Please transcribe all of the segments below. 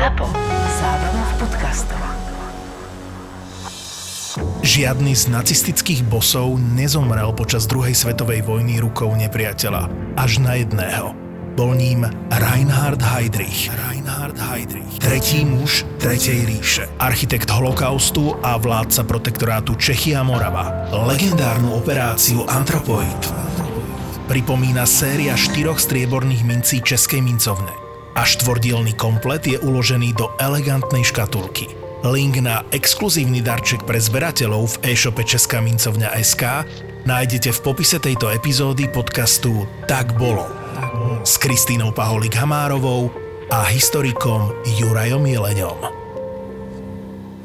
ZAPO. Zábrná v podcastov. Žiadny z nacistických bosov nezomrel počas druhej svetovej vojny rukou nepriateľa. Až na jedného. Bol ním Reinhard Heydrich. Reinhard Heydrich. Tretí muž Tretej ríše. Architekt holokaustu a vládca protektorátu Čechy a Morava. Legendárnu operáciu Antropoid. Pripomína séria štyroch strieborných mincí Českej mincovne. A štvordielný komplet je uložený do elegantnej škatulky. Link na exkluzívny darček pre zberateľov v e-shope Česká mincovňa SK nájdete v popise tejto epizódy podcastu Tak bolo s Kristínou Paholik Hamárovou a historikom Jurajom Jeleňom.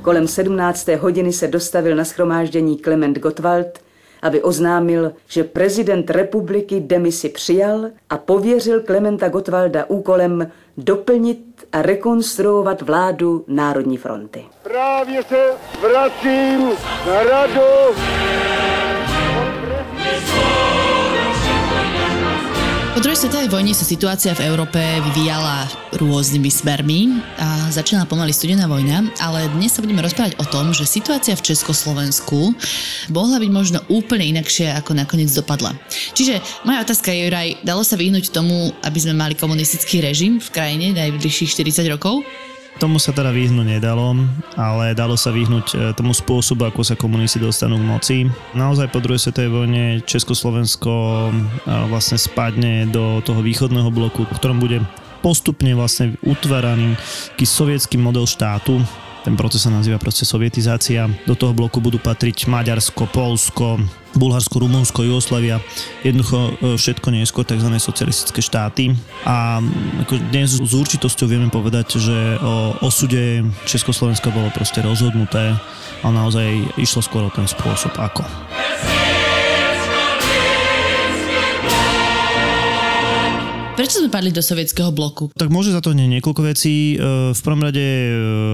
Kolem 17. hodiny se dostavil na schromáždění Klement Gottwald, aby oznámil, že prezident republiky demisi přijal a pověřil Klementa Gottwalda úkolem doplnit a rekonstruovat vládu Národní fronty. Právě se vracím na radost. Po druhej svetovej vojne sa situácia v Európe vyvíjala rôznymi smermi a začínala pomaly studená vojna, ale dnes sa budeme rozprávať o tom, že situácia v Československu mohla byť možno úplne inakšia, ako nakoniec dopadla. Čiže moja otázka je, Juraj, dalo sa vyhnúť tomu, aby sme mali komunistický režim v krajine najbližších 40 rokov? Tomu sa teda vyhnúť nedalo, ale dalo sa vyhnúť e, tomu spôsobu, ako sa komunisti dostanú k moci. Naozaj po druhej svetovej vojne Československo e, vlastne spadne do toho východného bloku, v ktorom bude postupne vlastne utváraný taký sovietský model štátu, ten proces sa nazýva proste sovietizácia. Do toho bloku budú patriť Maďarsko, Polsko, Bulharsko, Rumunsko, Jugoslavia, jednoducho e, všetko neskôr tzv. socialistické štáty. A ako dnes s určitosťou vieme povedať, že o osude Československa bolo proste rozhodnuté a naozaj išlo skôr o ten spôsob ako. Prečo sme padli do sovietského bloku? Tak môže za to nie niekoľko vecí. E, v prvom rade e,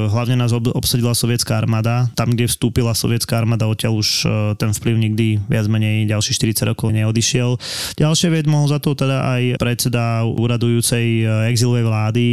hlavne nás obsadila sovietská armáda. Tam, kde vstúpila sovietská armáda, odtiaľ už e, ten vplyv nikdy viac menej ďalších 40 rokov neodišiel. Ďalšia vec mohol za to teda aj predseda uradujúcej exilovej vlády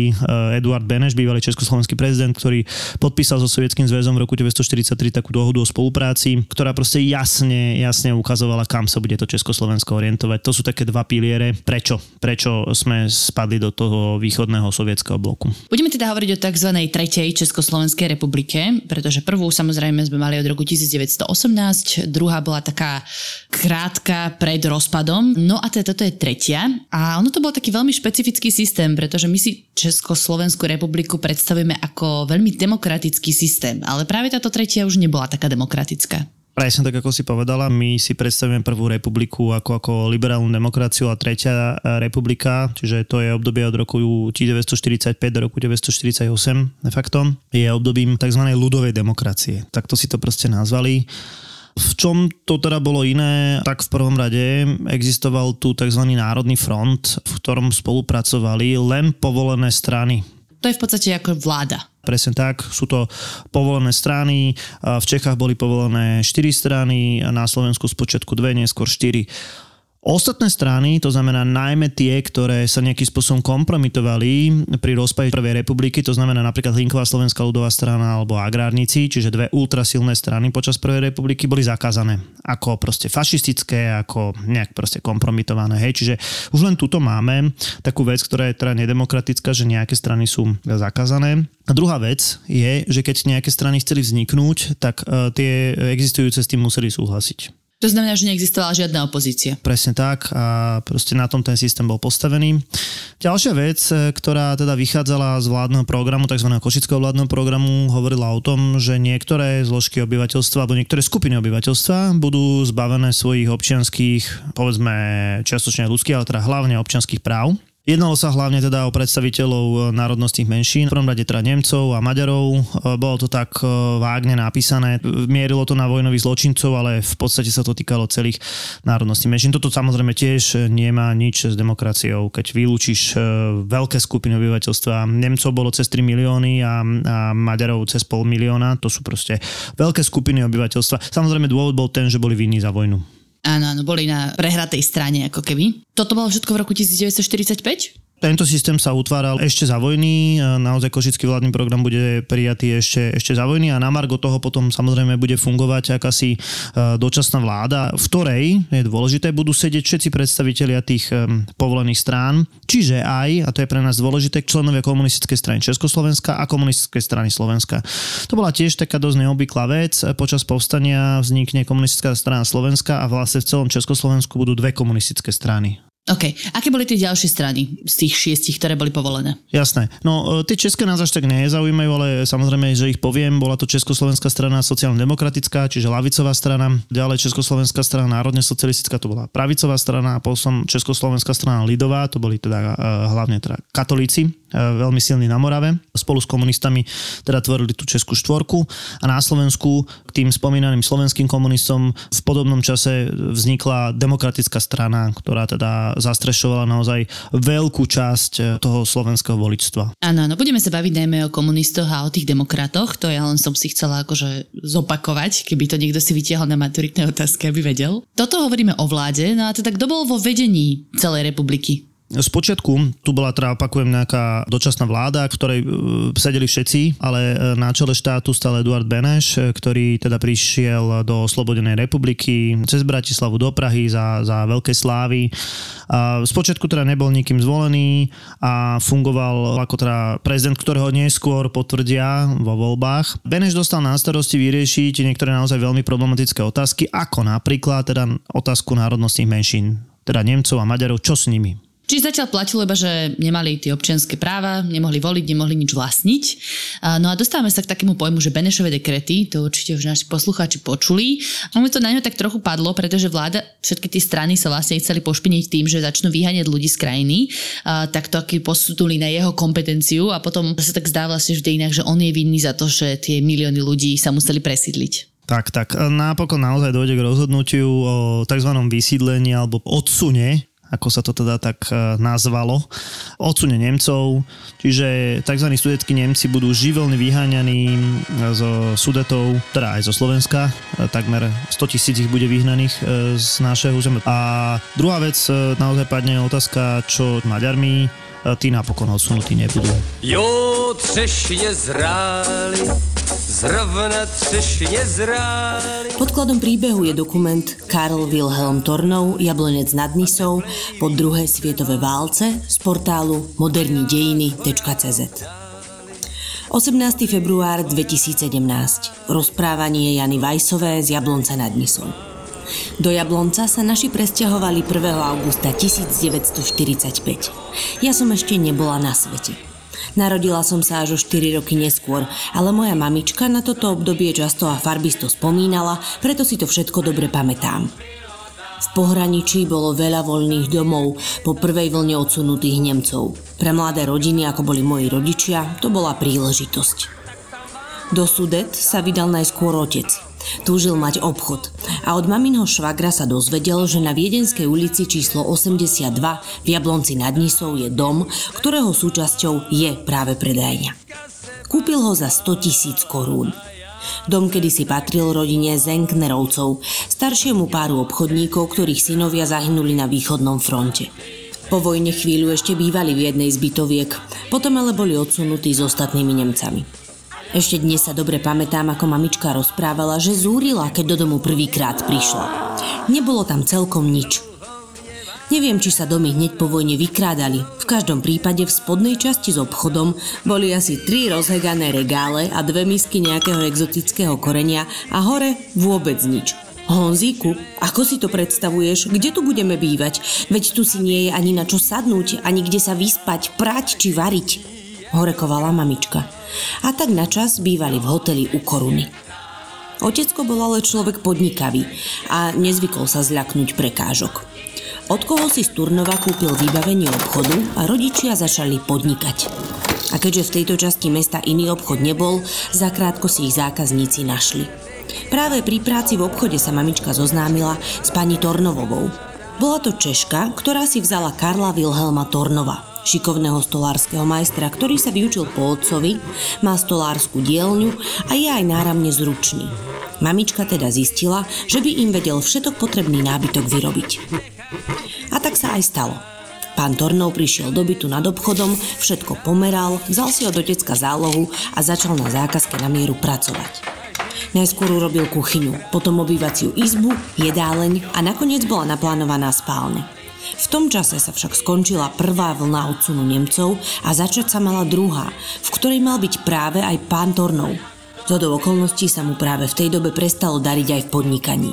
Eduard Beneš, bývalý československý prezident, ktorý podpísal so Sovietským zväzom v roku 1943 takú dohodu o spolupráci, ktorá proste jasne, jasne ukazovala, kam sa bude to Československo orientovať. To sú také dva piliere. Prečo? Prečo sme spadli do toho východného sovietského bloku. Budeme teda hovoriť o tzv. tretej Československej republike, pretože prvú samozrejme sme mali od roku 1918, druhá bola taká krátka pred rozpadom, no a teda toto je tretia a ono to bol taký veľmi špecifický systém, pretože my si Československú republiku predstavujeme ako veľmi demokratický systém, ale práve táto tretia už nebola taká demokratická. Presne tak, ako si povedala, my si predstavujeme prvú republiku ako, ako liberálnu demokraciu a tretia e, republika, čiže to je obdobie od roku 1945 do roku 1948 de facto, je obdobím tzv. ľudovej demokracie. Tak to si to proste nazvali. V čom to teda bolo iné? Tak v prvom rade existoval tu tzv. Národný front, v ktorom spolupracovali len povolené strany. To je v podstate ako vláda. Presne tak, sú to povolené strany, v Čechách boli povolené 4 strany, na Slovensku spočiatku 2, neskôr 4 Ostatné strany, to znamená najmä tie, ktoré sa nejakým spôsobom kompromitovali pri rozpade Prvej republiky, to znamená napríklad Hlinková slovenská ľudová strana alebo agrárnici, čiže dve ultrasilné strany počas Prvej republiky boli zakázané ako proste fašistické, ako nejak proste kompromitované. Hej, čiže už len túto máme takú vec, ktorá je teda nedemokratická, že nejaké strany sú zakázané. A druhá vec je, že keď nejaké strany chceli vzniknúť, tak uh, tie existujúce s tým museli súhlasiť. To znamená, že neexistovala žiadna opozícia. Presne tak a proste na tom ten systém bol postavený. Ďalšia vec, e, ktorá teda vychádzala z vládneho programu, tzv. košického vládneho programu, hovorila o tom, že niektoré zložky obyvateľstva alebo niektoré skupiny obyvateľstva budú zbavené svojich občianských, povedzme čiastočne ľudských, ale teda hlavne občianských práv. Jednalo sa hlavne teda o predstaviteľov e, národnostných menšín, v prvom rade teda Nemcov a Maďarov. E, bolo to tak e, vágne napísané, mierilo to na vojnových zločincov, ale v podstate sa to týkalo celých národnostných menšín. Toto samozrejme tiež nemá nič s demokraciou, keď vylúčiš veľké skupiny obyvateľstva. Nemcov bolo cez 3 milióny a, a Maďarov cez pol milióna, to sú proste veľké skupiny obyvateľstva. Samozrejme dôvod bol ten, že boli vinní za vojnu. Áno, áno, boli na prehratej strane ako keby. Toto bolo všetko v roku 1945? Tento systém sa utváral ešte za vojny, naozaj Košický vládny program bude prijatý ešte, ešte za vojny a na margo toho potom samozrejme bude fungovať akási e, dočasná vláda, v ktorej, je dôležité, budú sedieť všetci predstavitelia tých e, povolených strán, čiže aj, a to je pre nás dôležité, členovia komunistickej strany Československa a komunistickej strany Slovenska. To bola tiež taká dosť neobvyklá vec. Počas povstania vznikne komunistická strana Slovenska a vlastne v celom Československu budú dve komunistické strany. OK. Aké boli tie ďalšie strany z tých šiestich, ktoré boli povolené? Jasné. No, e, tie české nás až tak nezaujímajú, ale samozrejme, že ich poviem. Bola to Československá strana sociálno-demokratická, čiže lavicová strana. Ďalej Československá strana národne socialistická, to bola pravicová strana. A potom Československá strana lidová, to boli teda uh, hlavne teda katolíci, veľmi silní na Morave. Spolu s komunistami teda tvorili tú Českú štvorku. A na Slovensku k tým spomínaným slovenským komunistom v podobnom čase vznikla demokratická strana, ktorá teda zastrešovala naozaj veľkú časť e, toho slovenského voličstva. Áno, no budeme sa baviť najmä o komunistoch a o tých demokratoch, to ja len som si chcela akože zopakovať, keby to niekto si vytiahol na maturitné otázky, aby vedel. Toto hovoríme o vláde, no a teda kto bol vo vedení celej republiky? Spočiatku tu bola teda, opakujem, nejaká dočasná vláda, ktorej uh, sedeli všetci, ale uh, na čele štátu stal Eduard Beneš, uh, ktorý teda prišiel do Slobodenej republiky cez Bratislavu do Prahy za, za veľké slávy. A spočiatku teda nebol nikým zvolený a fungoval ako teda prezident, ktorého neskôr potvrdia vo voľbách. Beneš dostal na starosti vyriešiť niektoré naozaj veľmi problematické otázky, ako napríklad teda otázku národnostných menšín, teda Nemcov a Maďarov, čo s nimi? Čiže zatiaľ platilo iba, že nemali tie občianské práva, nemohli voliť, nemohli nič vlastniť. No a dostávame sa k takému pojmu, že Benešové dekrety, to určite už naši poslucháči počuli. A mi to na ňo tak trochu padlo, pretože vláda, všetky tie strany sa vlastne chceli pošpiniť tým, že začnú vyháňať ľudí z krajiny, a tak to aký posutuli na jeho kompetenciu a potom sa tak zdá vlastne v dejinách, že on je vinný za to, že tie milióny ľudí sa museli presídliť. Tak, tak. Napokon naozaj dojde k rozhodnutiu o tzv. vysídlení alebo odsune ako sa to teda tak e, nazvalo, odsune Nemcov, čiže tzv. sudeckí Nemci budú živelne vyháňaní e, zo Sudetov, teda aj zo Slovenska, e, takmer 100 tisíc ich bude vyhnaných z našeho územia. A druhá vec, naozaj padne otázka, čo Maďarmi, tí napokon odsunutí nebudú. Jo, třešně zráli, zrovna třešně zráli. Podkladom príbehu je dokument Karl Wilhelm Tornov Jablonec nad Nisou po druhej svetovej válce z portálu modernidejiny.cz 18. február 2017. Rozprávanie Jany Vajsové z Jablonca nad Nisou. Do Jablonca sa naši presťahovali 1. augusta 1945. Ja som ešte nebola na svete. Narodila som sa až o 4 roky neskôr, ale moja mamička na toto obdobie často a farbisto spomínala, preto si to všetko dobre pamätám. V pohraničí bolo veľa voľných domov po prvej vlne odsunutých Nemcov. Pre mladé rodiny, ako boli moji rodičia, to bola príležitosť. Do Sudet sa vydal najskôr otec. Túžil mať obchod a od maminho švagra sa dozvedel, že na Viedenskej ulici číslo 82 v Jablonci nad Nisou je dom, ktorého súčasťou je práve predajňa. Kúpil ho za 100 tisíc korún. Dom kedysi patril rodine Zenknerovcov, staršiemu páru obchodníkov, ktorých synovia zahynuli na východnom fronte. Po vojne chvíľu ešte bývali v jednej z bytoviek, potom ale boli odsunutí s ostatnými Nemcami. Ešte dnes sa dobre pamätám, ako mamička rozprávala, že zúrila, keď do domu prvýkrát prišla. Nebolo tam celkom nič. Neviem, či sa domy hneď po vojne vykrádali. V každom prípade v spodnej časti s obchodom boli asi tri rozhegané regále a dve misky nejakého exotického korenia a hore vôbec nič. Honzíku, ako si to predstavuješ? Kde tu budeme bývať? Veď tu si nie je ani na čo sadnúť, ani kde sa vyspať, prať či variť horekovala mamička. A tak načas bývali v hoteli u Koruny. Otecko bol ale človek podnikavý a nezvykol sa zľaknúť prekážok. Od koho si z Turnova kúpil vybavenie obchodu a rodičia začali podnikať. A keďže v tejto časti mesta iný obchod nebol, zakrátko si ich zákazníci našli. Práve pri práci v obchode sa mamička zoznámila s pani Tornovovou. Bola to Češka, ktorá si vzala Karla Wilhelma Tornova, šikovného stolárskeho majstra, ktorý sa vyučil po otcovi, má stolárskú dielňu a je aj náramne zručný. Mamička teda zistila, že by im vedel všetok potrebný nábytok vyrobiť. A tak sa aj stalo. Pán Tornov prišiel do bytu nad obchodom, všetko pomeral, vzal si od otecka zálohu a začal na zákazke na mieru pracovať. Najskôr urobil kuchyňu, potom obývaciu izbu, jedáleň a nakoniec bola naplánovaná spálne. V tom čase sa však skončila prvá vlna odsunu Nemcov a začať sa mala druhá, v ktorej mal byť práve aj pán Tornov. Zhodou okolností sa mu práve v tej dobe prestalo dariť aj v podnikaní.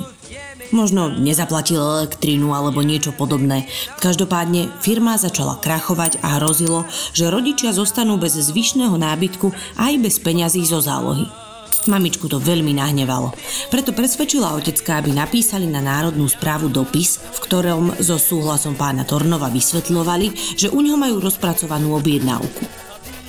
Možno nezaplatil elektrínu alebo niečo podobné. Každopádne firma začala krachovať a hrozilo, že rodičia zostanú bez zvyšného nábytku aj bez peňazí zo zálohy. Mamičku to veľmi nahnevalo. Preto presvedčila otecka, aby napísali na národnú správu dopis, v ktorom so súhlasom pána Tornova vysvetľovali, že u ňoho majú rozpracovanú objednávku.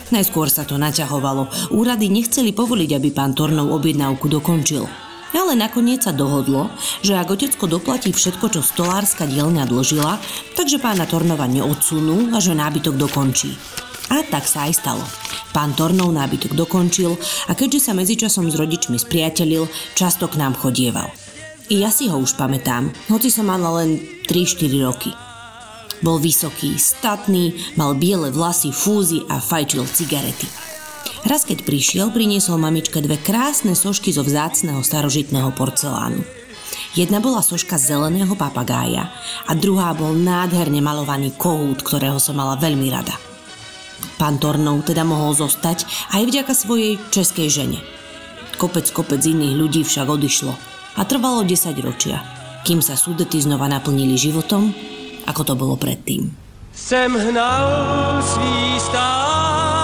Najskôr sa to naťahovalo. Úrady nechceli povoliť, aby pán Tornov objednávku dokončil. Ale nakoniec sa dohodlo, že ak otecko doplatí všetko, čo stolárska dielňa dložila, takže pána Tornova neodsunú a že nábytok dokončí. A tak sa aj stalo. Pán Tornov nábytok dokončil a keďže sa medzičasom s rodičmi spriatelil, často k nám chodieval. I ja si ho už pamätám, hoci som mala len 3-4 roky. Bol vysoký, statný, mal biele vlasy, fúzy a fajčil cigarety. Raz keď prišiel, priniesol mamičke dve krásne sošky zo vzácného starožitného porcelánu. Jedna bola soška zeleného papagája a druhá bol nádherne malovaný kohút, ktorého som mala veľmi rada. Pán Tornov teda mohol zostať aj vďaka svojej českej žene. Kopec kopec iných ľudí však odišlo a trvalo 10 ročia, kým sa sudety znova naplnili životom, ako to bolo predtým. Jsem hnal svý stádo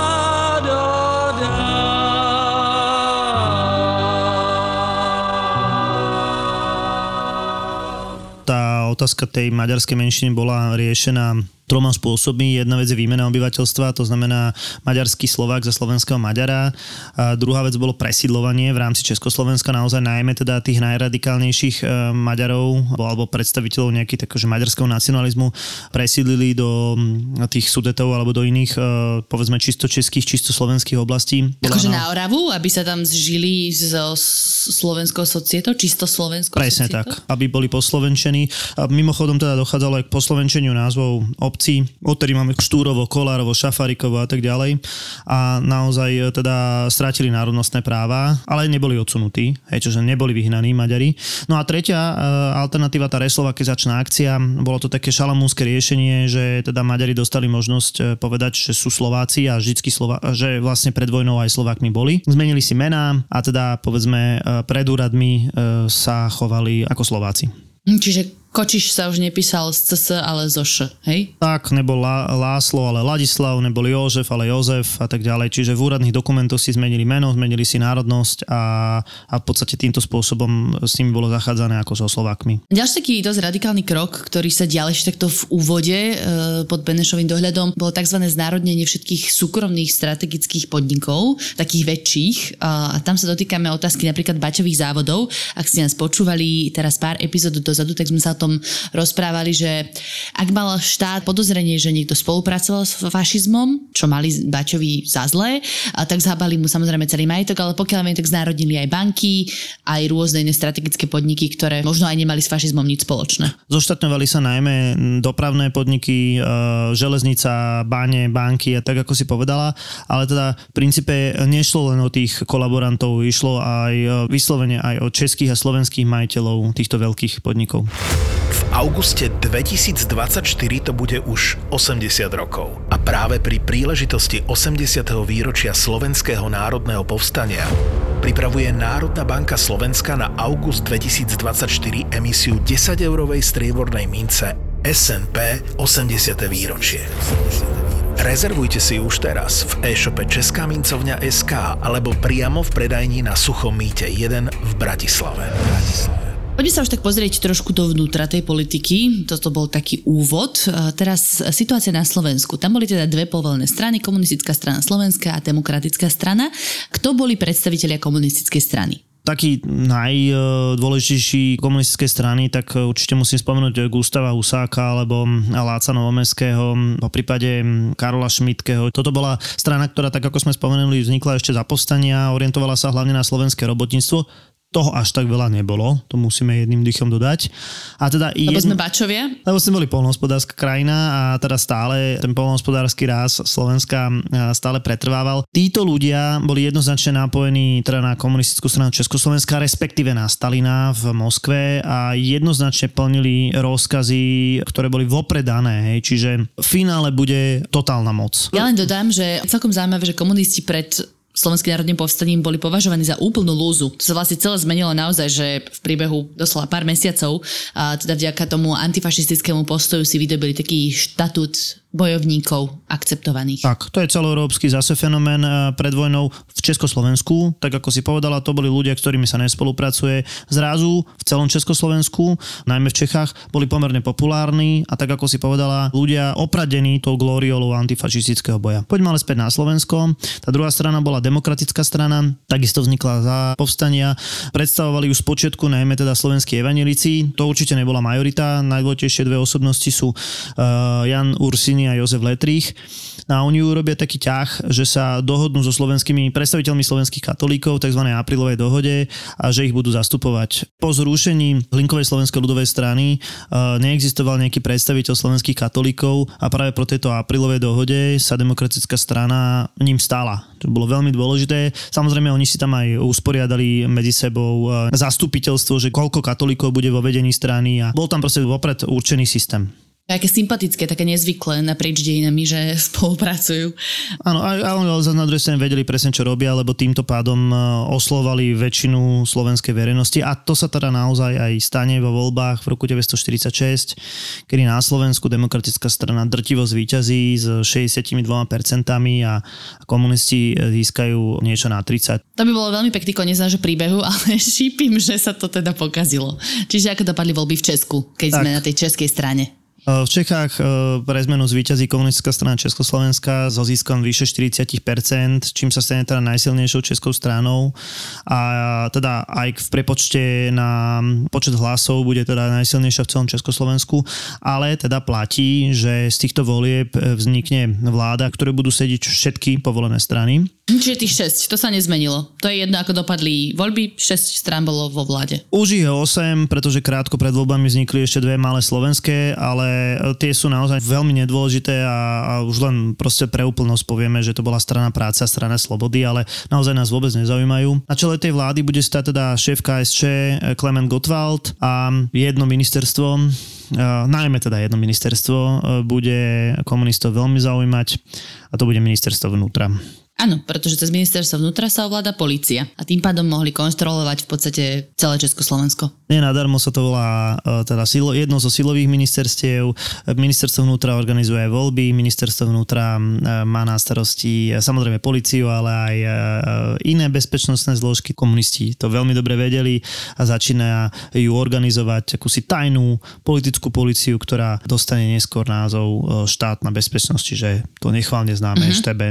Tá otázka tej maďarskej menšiny bola riešená troma spôsobmi. Jedna vec je výmena obyvateľstva, to znamená maďarský Slovák za slovenského Maďara. A druhá vec bolo presídlovanie v rámci Československa, naozaj najmä teda tých najradikálnejších e, Maďarov alebo predstaviteľov nejakých takože maďarského nacionalizmu presídlili do mm, tých sudetov alebo do iných e, povedzme čisto českých, čisto slovenských oblastí. Akože na Oravu, aby sa tam zžili s- slovenskou societou, čisto slovenskou Presne societou? tak, aby boli poslovenčení. A mimochodom teda dochádzalo aj k poslovenčeniu názvov obcí, odtedy máme Štúrovo, Kolárovo, Šafarikovo a tak ďalej. A naozaj e, teda strátili národnostné práva, ale neboli odsunutí, hej, čiže neboli vyhnaní Maďari. No a tretia e, alternatíva, tá reslovakizačná akcia, bolo to také šalamúnske riešenie, že teda Maďari dostali možnosť e, povedať, že sú Slováci a vždycky Slova- že vlastne pred vojnou aj Slovákmi boli. Zmenili si mená a teda povedzme pred úradmi sa chovali ako Slováci. Hm, Čiže Kočiš sa už nepísal z CS, ale zo Š, hej? Tak, nebol Lá- Láslo, ale Ladislav, nebol Jožef, ale Jozef a tak ďalej. Čiže v úradných dokumentoch si zmenili meno, zmenili si národnosť a, a v podstate týmto spôsobom s nimi bolo zachádzané ako so Slovákmi. Ďalší taký dosť radikálny krok, ktorý sa dial ešte takto v úvode e, pod Benešovým dohľadom, bolo tzv. znárodnenie všetkých súkromných strategických podnikov, takých väčších. A, a tam sa dotýkame otázky napríklad baťových závodov. Ak ste nás počúvali teraz pár epizód dozadu, tak sme sa o tom rozprávali, že ak mal štát podozrenie, že niekto spolupracoval s fašizmom, čo mali Baťovi za zlé, a tak zhabali mu samozrejme celý majetok, ale pokiaľ viem, tak znárodnili aj banky, aj rôzne iné strategické podniky, ktoré možno aj nemali s fašizmom nič spoločné. Zoštatňovali sa najmä dopravné podniky, e, železnica, báne, banky a tak ako si povedala, ale teda v princípe nešlo len o tých kolaborantov, išlo aj e, vyslovene aj o českých a slovenských majiteľov týchto veľkých podnikov. V auguste 2024 to bude už 80 rokov. A práve pri príležitosti 80. výročia Slovenského národného povstania pripravuje Národná banka Slovenska na august 2024 emisiu 10-eurovej striebornej mince SNP 80. výročie. Rezervujte si už teraz v e-shope Česká mincovňa SK alebo priamo v predajni na Suchom mýte 1 v Bratislave. Bratislave. Poďme sa už tak pozrieť trošku dovnútra tej politiky. Toto bol taký úvod. A Teraz situácia na Slovensku. Tam boli teda dve povolené strany, komunistická strana Slovenska a demokratická strana. Kto boli predstavitelia komunistickej strany? taký najdôležitejší komunistickej strany, tak určite musím spomenúť Gustava Husáka alebo Láca Novomeského, po prípade Karola Šmitkeho. Toto bola strana, ktorá, tak ako sme spomenuli, vznikla ešte za povstania, orientovala sa hlavne na slovenské robotníctvo. Toho až tak veľa nebolo, to musíme jedným dýchom dodať. A teda Lebo jedno- sme bačovia? lebo sme boli polnohospodárska krajina a teda stále ten polnohospodársky ráz Slovenska stále pretrvával. Títo ľudia boli jednoznačne napojení teda na komunistickú stranu Československa, respektíve na Stalina v Moskve a jednoznačne plnili rozkazy, ktoré boli vopred dané. Hej. Čiže v finále bude totálna moc. Ja len dodám, že celkom zaujímavé, že komunisti pred Slovenským národným povstaním boli považovaní za úplnú lúzu. To sa vlastne celé zmenilo naozaj, že v priebehu doslova pár mesiacov a teda vďaka tomu antifašistickému postoju si vydobili taký štatút bojovníkov akceptovaných. Tak, to je celoeurópsky zase fenomén eh, pred vojnou v Československu. Tak ako si povedala, to boli ľudia, ktorými sa nespolupracuje. Zrazu v celom Československu, najmä v Čechách, boli pomerne populárni a tak ako si povedala, ľudia opradení tou glóriolou antifašistického boja. Poďme ale späť na Slovensko. Tá druhá strana bola demokratická strana, takisto vznikla za povstania. Predstavovali už z počiatku najmä teda slovenskí evanelici. To určite nebola majorita. Najdôležitejšie dve osobnosti sú uh, Jan Ursini a Jozef Letrich. No a oni urobia taký ťah, že sa dohodnú so slovenskými predstaviteľmi slovenských katolíkov tzv. aprílovej dohode a že ich budú zastupovať. Po zrušení Linkovej slovenskej ľudovej strany uh, neexistoval nejaký predstaviteľ slovenských katolíkov a práve po tejto aprílovej dohode sa demokratická strana ním stála. To bolo veľmi dôležité. Samozrejme, oni si tam aj usporiadali medzi sebou uh, zastupiteľstvo, že koľko katolíkov bude vo vedení strany a bol tam proste vopred určený systém. Také sympatické, také nezvyklé naprieč dejinami, že spolupracujú. Áno, a, a oni zase na druhej strane vedeli presne, čo robia, lebo týmto pádom e, oslovali väčšinu slovenskej verejnosti a to sa teda naozaj aj stane vo voľbách v roku 1946, kedy na Slovensku demokratická strana drtivo zvíťazí s 62% a komunisti získajú niečo na 30. To by bolo veľmi pekný koniec nášho príbehu, ale šípim, že sa to teda pokazilo. Čiže ako dopadli voľby v Česku, keď Tak. sme na tej českej strane? V Čechách e, pre zmenu zvíťazí komunistická strana Československa so ziskom vyše 40%, čím sa stane teda najsilnejšou českou stranou a teda aj v prepočte na počet hlasov bude teda najsilnejšia v celom Československu, ale teda platí, že z týchto volieb vznikne vláda, ktoré budú sedieť všetky povolené strany. Čiže tých 6, to sa nezmenilo. To je jedno, ako dopadli voľby, 6 strán bolo vo vláde. Už ich je 8, pretože krátko pred voľbami vznikli ešte dve malé slovenské, ale tie sú naozaj veľmi nedôležité a, a už len proste pre úplnosť povieme, že to bola strana práce a strana slobody, ale naozaj nás vôbec nezaujímajú. Na čele tej vlády bude stať teda šéf KSČ Klement Gottwald a jedno ministerstvo, e, najmä teda jedno ministerstvo, e, bude komunistov veľmi zaujímať a to bude ministerstvo vnútra. Áno, pretože cez ministerstvo vnútra sa ovláda policia a tým pádom mohli kontrolovať v podstate celé Československo. Nie nadarmo sa to volá e, teda silo, jedno zo silových ministerstiev. Ministerstvo vnútra organizuje voľby, ministerstvo vnútra e, má na starosti e, samozrejme policiu, ale aj iné bezpečnostné zložky. Komunisti to veľmi dobre vedeli a začína ju organizovať akúsi tajnú politickú policiu, ktorá dostane neskôr názov štátna bezpečnosť, čiže to nechválne známe mm-hmm. ŠTB.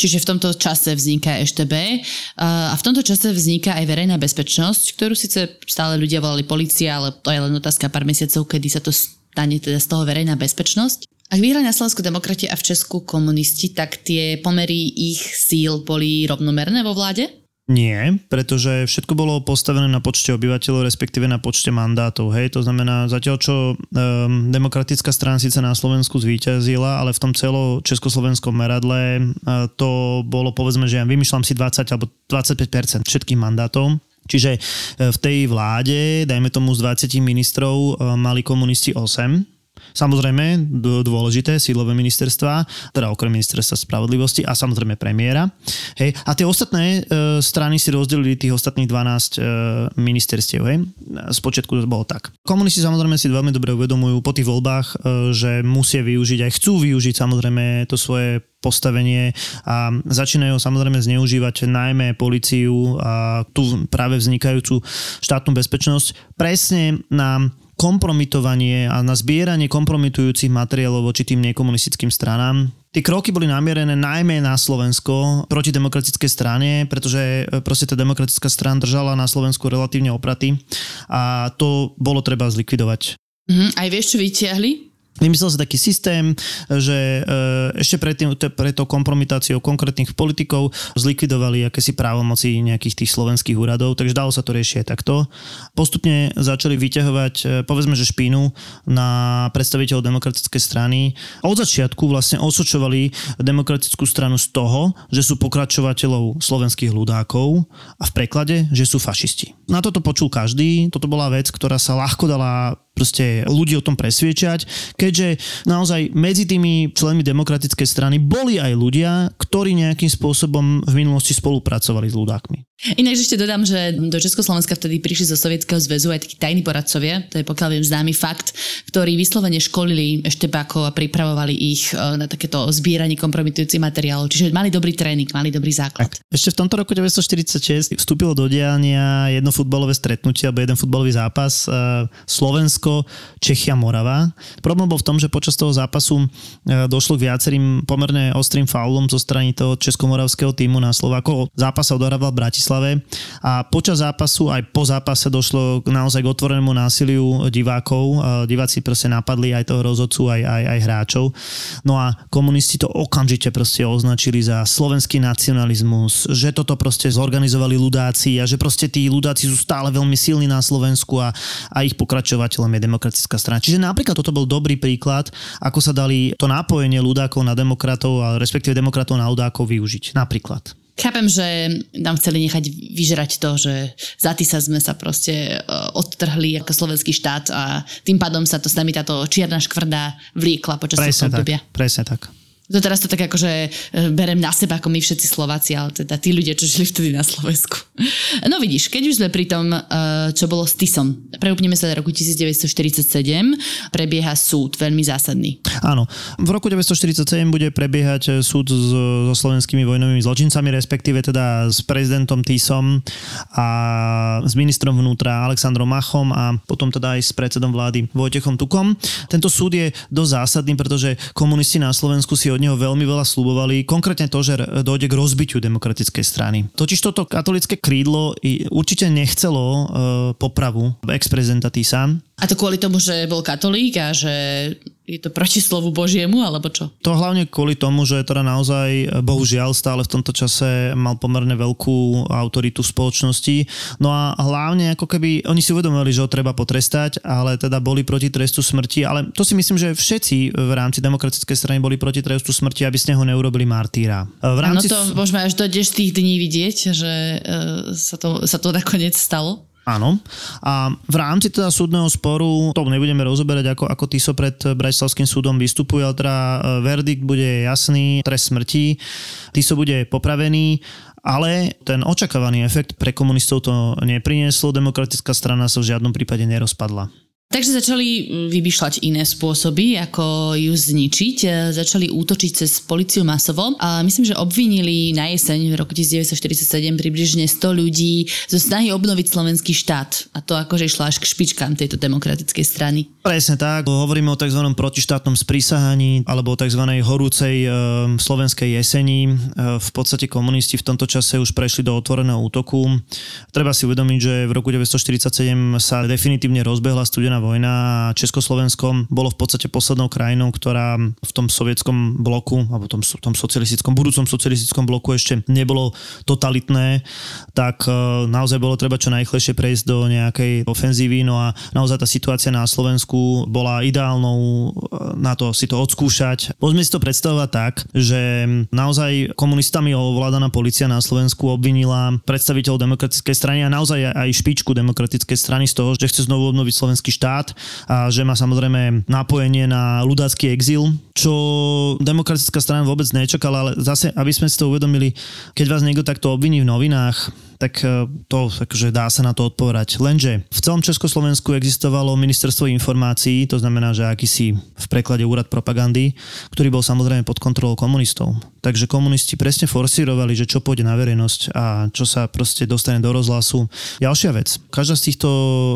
Čiže v tomto čase vzniká EŠTB a v tomto čase vzniká aj verejná bezpečnosť, ktorú síce stále ľudia volali policia, ale to je len otázka pár mesiacov, kedy sa to stane teda z toho verejná bezpečnosť. Ak vyhrali na Slovensku demokrati a v Česku komunisti, tak tie pomery ich síl boli rovnomerné vo vláde? Nie, pretože všetko bolo postavené na počte obyvateľov, respektíve na počte mandátov. Hej, to znamená, zatiaľ čo um, demokratická strana síce na Slovensku zvíťazila, ale v tom celo československom meradle uh, to bolo povedzme, že ja vymýšľam si 20 alebo 25% všetkých mandátov. Čiže uh, v tej vláde, dajme tomu z 20 ministrov, uh, mali komunisti 8 Samozrejme, dôležité sídlové ministerstva, teda okrem ministerstva spravodlivosti a samozrejme premiéra. Hej. A tie ostatné e, strany si rozdelili tých ostatných 12 e, ministerstiev. Hej. Spočiatku to bolo tak. Komunisti samozrejme si veľmi dobre uvedomujú po tých voľbách, e, že musia využiť, aj chcú využiť samozrejme to svoje postavenie a začínajú samozrejme zneužívať najmä policiu a tú práve vznikajúcu štátnu bezpečnosť presne na kompromitovanie a na zbieranie kompromitujúcich materiálov voči tým nekomunistickým stranám. Tie kroky boli namierené najmä na Slovensko proti demokratickej strane, pretože e, proste tá demokratická strana držala na Slovensku relatívne opraty a to bolo treba zlikvidovať. Mhm, aj vieš, čo vytiahli? Vymyslel sa taký systém, že e, ešte pred, tým, pred tou kompromitáciou konkrétnych politikov zlikvidovali akési právomoci nejakých tých slovenských úradov, takže dalo sa to riešiť takto. Postupne začali vyťahovať, e, povedzme, že špínu na predstaviteľov demokratickej strany. Od začiatku vlastne osočovali demokratickú stranu z toho, že sú pokračovateľov slovenských ľudákov a v preklade, že sú fašisti. Na toto počul každý, toto bola vec, ktorá sa ľahko dala proste ľudí o tom presviečať, keďže naozaj medzi tými členmi demokratickej strany boli aj ľudia, ktorí nejakým spôsobom v minulosti spolupracovali s ľudákmi. Inak ešte dodám, že do Československa vtedy prišli zo Sovietskeho zväzu aj takí tajní poradcovia, to je pokiaľ viem známy fakt, ktorí vyslovene školili eštebákov a pripravovali ich e, na takéto zbieranie kompromitujúcich materiálov. Čiže mali dobrý tréning, mali dobrý základ. Ešte v tomto roku 1946 vstúpilo do diania jedno futbalové stretnutie alebo jeden futbalový zápas e, Slovensko, Čechia, Morava. Problém bol v tom, že počas toho zápasu e, došlo k viacerým pomerne ostrým faulom zo strany toho českomoravského týmu na Slováko. Zápas sa odohrával v Bratislave a počas zápasu aj po zápase došlo naozaj k otvorenému násiliu divákov. Diváci proste napadli aj toho rozhodcu, aj, aj, aj hráčov. No a komunisti to okamžite proste označili za slovenský nacionalizmus, že toto proste zorganizovali ľudáci a že proste tí ľudáci sú stále veľmi silní na Slovensku a, a ich pokračovateľom je demokratická strana. Čiže napríklad toto bol dobrý príklad, ako sa dali to nápojenie ľudákov na demokratov, a respektíve demokratov na ľudákov využiť. Napríklad. Chápem, že nám chceli nechať vyžerať to, že za sa sme sa proste e, odtrhli ako slovenský štát a tým pádom sa to s nami táto čierna škvrda vliekla počas presne obdobia. Tak, presne tak. To teraz to tak akože e, berem na seba, ako my všetci Slováci, ale teda tí ľudia, čo žili vtedy na Slovensku. No vidíš, keď už sme pri tom, e, čo bolo s Tisom, preúpneme sa do roku 1947, prebieha súd, veľmi zásadný. Áno, v roku 1947 bude prebiehať e, súd so slovenskými vojnovými zločincami, respektíve teda s prezidentom Tisom a s ministrom vnútra Alexandrom Machom a potom teda aj s predsedom vlády Vojtechom Tukom. Tento súd je dosť zásadný, pretože komunisti na Slovensku si od od neho veľmi veľa slubovali, konkrétne to, že dojde k rozbitiu demokratickej strany. Totiž toto katolické krídlo určite nechcelo uh, popravu ex-prezidenta Tisa. A to kvôli tomu, že bol katolík a že je to proti slovu Božiemu, alebo čo? To hlavne kvôli tomu, že teda naozaj, bohužiaľ, stále v tomto čase mal pomerne veľkú autoritu v spoločnosti. No a hlavne ako keby, oni si uvedomili, že ho treba potrestať, ale teda boli proti trestu smrti, ale to si myslím, že všetci v rámci demokratickej strany boli proti trestu smrti, aby z neho neurobili martýra. V rámci... Ano, to môžeme až do tých dní vidieť, že uh, sa, to, sa to nakoniec stalo. Áno. A v rámci teda súdneho sporu, to nebudeme rozoberať, ako, ako TISO pred Bratislavským súdom vystupuje, ale teda e, verdikt bude jasný, trest smrti, TISO bude popravený, ale ten očakávaný efekt pre komunistov to neprinieslo, demokratická strana sa v žiadnom prípade nerozpadla. Takže začali vymýšľať iné spôsoby, ako ju zničiť. E, začali útočiť cez policiu masovo. A myslím, že obvinili na jeseň v roku 1947 približne 100 ľudí zo snahy obnoviť slovenský štát. A to akože išlo až k špičkám tejto demokratickej strany. Presne tak. Hovoríme o tzv. protištátnom sprísahaní alebo o tzv. horúcej e, slovenskej jeseni. E, v podstate komunisti v tomto čase už prešli do otvoreného útoku. Treba si uvedomiť, že v roku 1947 sa definitívne rozbehla studená vojna a Československo bolo v podstate poslednou krajinou, ktorá v tom sovietskom bloku, alebo tom, tom socialistickom, budúcom socialistickom bloku ešte nebolo totalitné, tak e, naozaj bolo treba čo najchlejšie prejsť do nejakej ofenzívy, no a naozaj tá situácia na Slovensku bola ideálnou e, na to si to odskúšať. Môžeme si to predstavovať tak, že naozaj komunistami ovládaná policia na Slovensku obvinila predstaviteľ demokratickej strany a naozaj aj špičku demokratickej strany z toho, že chce znovu obnoviť slovenský štát štát a že má samozrejme napojenie na ľudácky exil, čo demokratická strana vôbec nečakala, ale zase, aby sme si to uvedomili, keď vás niekto takto obviní v novinách, tak e, to akože dá sa na to odpovedať. Lenže v celom Československu existovalo ministerstvo informácií, to znamená, že akýsi v preklade úrad propagandy, ktorý bol samozrejme pod kontrolou komunistov. Takže komunisti presne forsírovali, že čo pôjde na verejnosť a čo sa proste dostane do rozhlasu. Ďalšia vec. Každá z týchto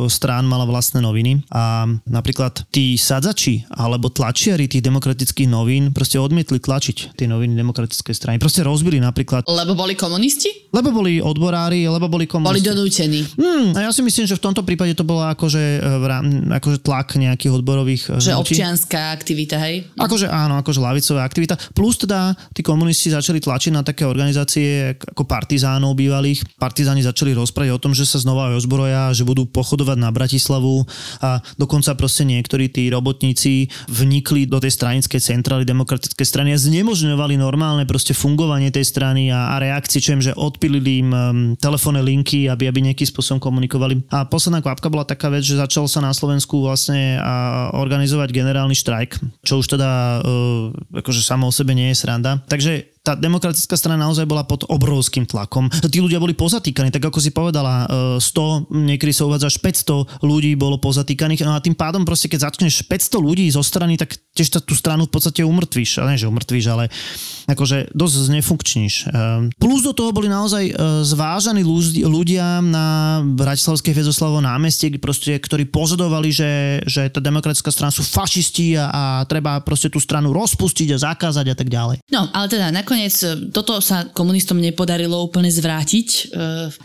strán mala vlastné noviny a napríklad tí sadzači alebo tlačiari tých demokratických novín proste odmietli tlačiť tie noviny demokratickej strany. Proste rozbili napríklad. Lebo boli komunisti? Lebo boli odborári odvolali, lebo boli Boli komunisti. donútení. Hmm, a ja si myslím, že v tomto prípade to bolo akože, e, akože tlak nejakých odborových e, Že hnutí. občianská aktivita, hej? Akože áno, akože lavicová aktivita. Plus teda tí komunisti začali tlačiť na také organizácie ako partizánov bývalých. Partizáni začali rozprávať o tom, že sa znova ozbroja, že budú pochodovať na Bratislavu a dokonca proste niektorí tí robotníci vnikli do tej stranickej centrály demokratickej strany a znemožňovali normálne proste fungovanie tej strany a, a reakcie, čo im, že odpilili im telefónne linky, aby, aby nejakým spôsobom komunikovali. A posledná kvapka bola taká vec, že začal sa na Slovensku vlastne organizovať generálny štrajk, čo už teda uh, akože samo o sebe nie je sranda. Takže tá demokratická strana naozaj bola pod obrovským tlakom. Tí ľudia boli pozatýkaní, tak ako si povedala, e, 100, niekedy sa uvádza až 500 ľudí bolo pozatýkaných no a tým pádom proste keď začneš 500 ľudí zo strany, tak tiež tú stranu v podstate umrtvíš. A nie, že umrtvíš, ale akože dosť znefunkčníš. E, Plus do toho boli naozaj e, zvážaní ľudia na Bratislavskej Fezoslavo námestie, proste, ktorí požadovali, že, že tá demokratická strana sú fašisti a, a treba proste tú stranu rozpustiť a zakázať a tak ďalej. No, ale teda nakoniec e, toto sa komunistom nepodarilo úplne zvrátiť, e,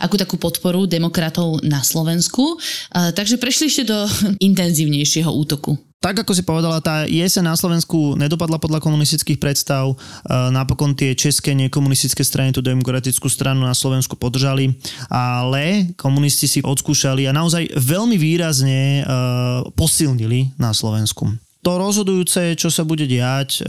akú takú podporu demokratov na Slovensku, e, takže prešli ešte do intenzívnejšieho útoku. Tak ako si povedala, tá jeseň na Slovensku nedopadla podľa komunistických predstav. Napokon tie české nekomunistické strany tú demokratickú stranu na Slovensku podržali, ale komunisti si odskúšali a naozaj veľmi výrazne posilnili na Slovensku. To rozhodujúce, čo sa bude diať, e,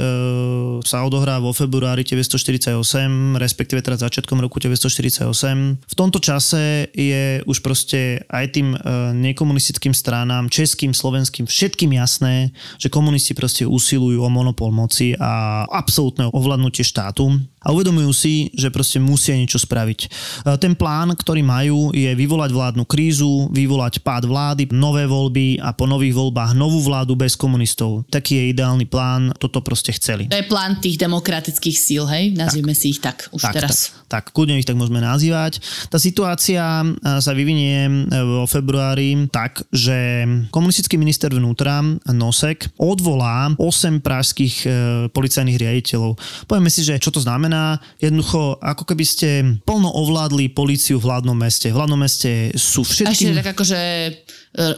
sa odohrá vo februári 1948, respektíve teraz začiatkom roku 1948. V tomto čase je už proste aj tým e, nekomunistickým stranám, českým, slovenským, všetkým jasné, že komunisti proste usilujú o monopol moci a absolútne ovládnutie štátu a uvedomujú si, že proste musia niečo spraviť. E, Ten plán, ktorý majú, je vyvolať vládnu krízu, vyvolať pád vlády, nové voľby a po nových voľbách novú vládu bez komunistov. Taký je ideálny plán, toto proste chceli. To je plán tých demokratických síl, hej? Nazvime si ich tak už Tak, teraz. tak, tak, kľudne ich tak môžeme nazývať. Tá situácia e, sa vyvinie e, vo februári tak, že komunistický minister vnútra Nosek odvolá 8 pražských e, policajných riaditeľov. Povieme si, že čo to znamená. Jednoducho, ako keby ste plno ovládli políciu v hlavnom meste. V hlavnom meste sú A ešte všetky... tak akože e,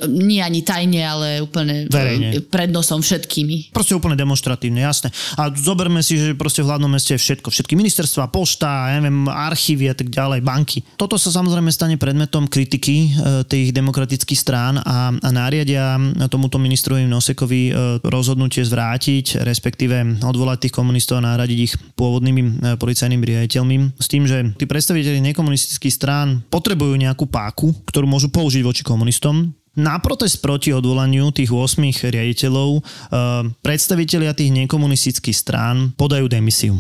nie ani tajne, ale úplne Verejne. e, pred nosom všetkými. Proste úplne demonstratívne, jasné. A zoberme si, že proste v hlavnom meste je všetko. Všetky ministerstva, pošta, ja neviem, archívy a tak ďalej, banky. Toto sa samozrejme stane predmetom kritiky e, tých demokratických strán a, a nariadia tomuto ministrovi Nosekovi rozhodnutie zvrátiť, respektíve odvolať tých komunistov a nahradiť ich pôvodnými policajnými riaditeľmi. S tým, že tí predstaviteľi nekomunistických strán potrebujú nejakú páku, ktorú môžu použiť voči komunistom, na protest proti odvolaniu tých 8 riaditeľov e, predstavitelia tých nekomunistických strán podajú demisiu.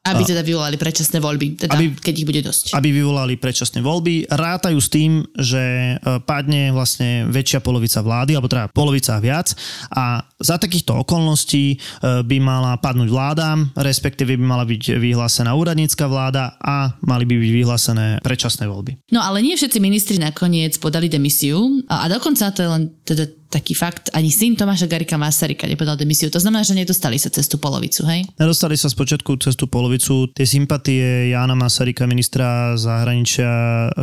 Aby teda vyvolali predčasné voľby, teda Aby- keď ich bude dosť. Aby vyvolali predčasné voľby, rátajú s tým, že e, padne vlastne väčšia polovica vlády, alebo teda polovica a viac a za takýchto okolností e, by mala padnúť vláda, respektíve by mala byť vyhlásená úradnícka vláda a mali by byť vyhlásené predčasné voľby. No ale nie všetci ministri nakoniec podali demisiu a, a dokonca to je len teda taký fakt, ani syn Tomáša Garika Masaryka nepodal demisiu. To znamená, že nedostali sa cez polovicu, hej? Nedostali sa spočiatku cez tú polovicu. Tie sympatie Jána Masaryka, ministra zahraničia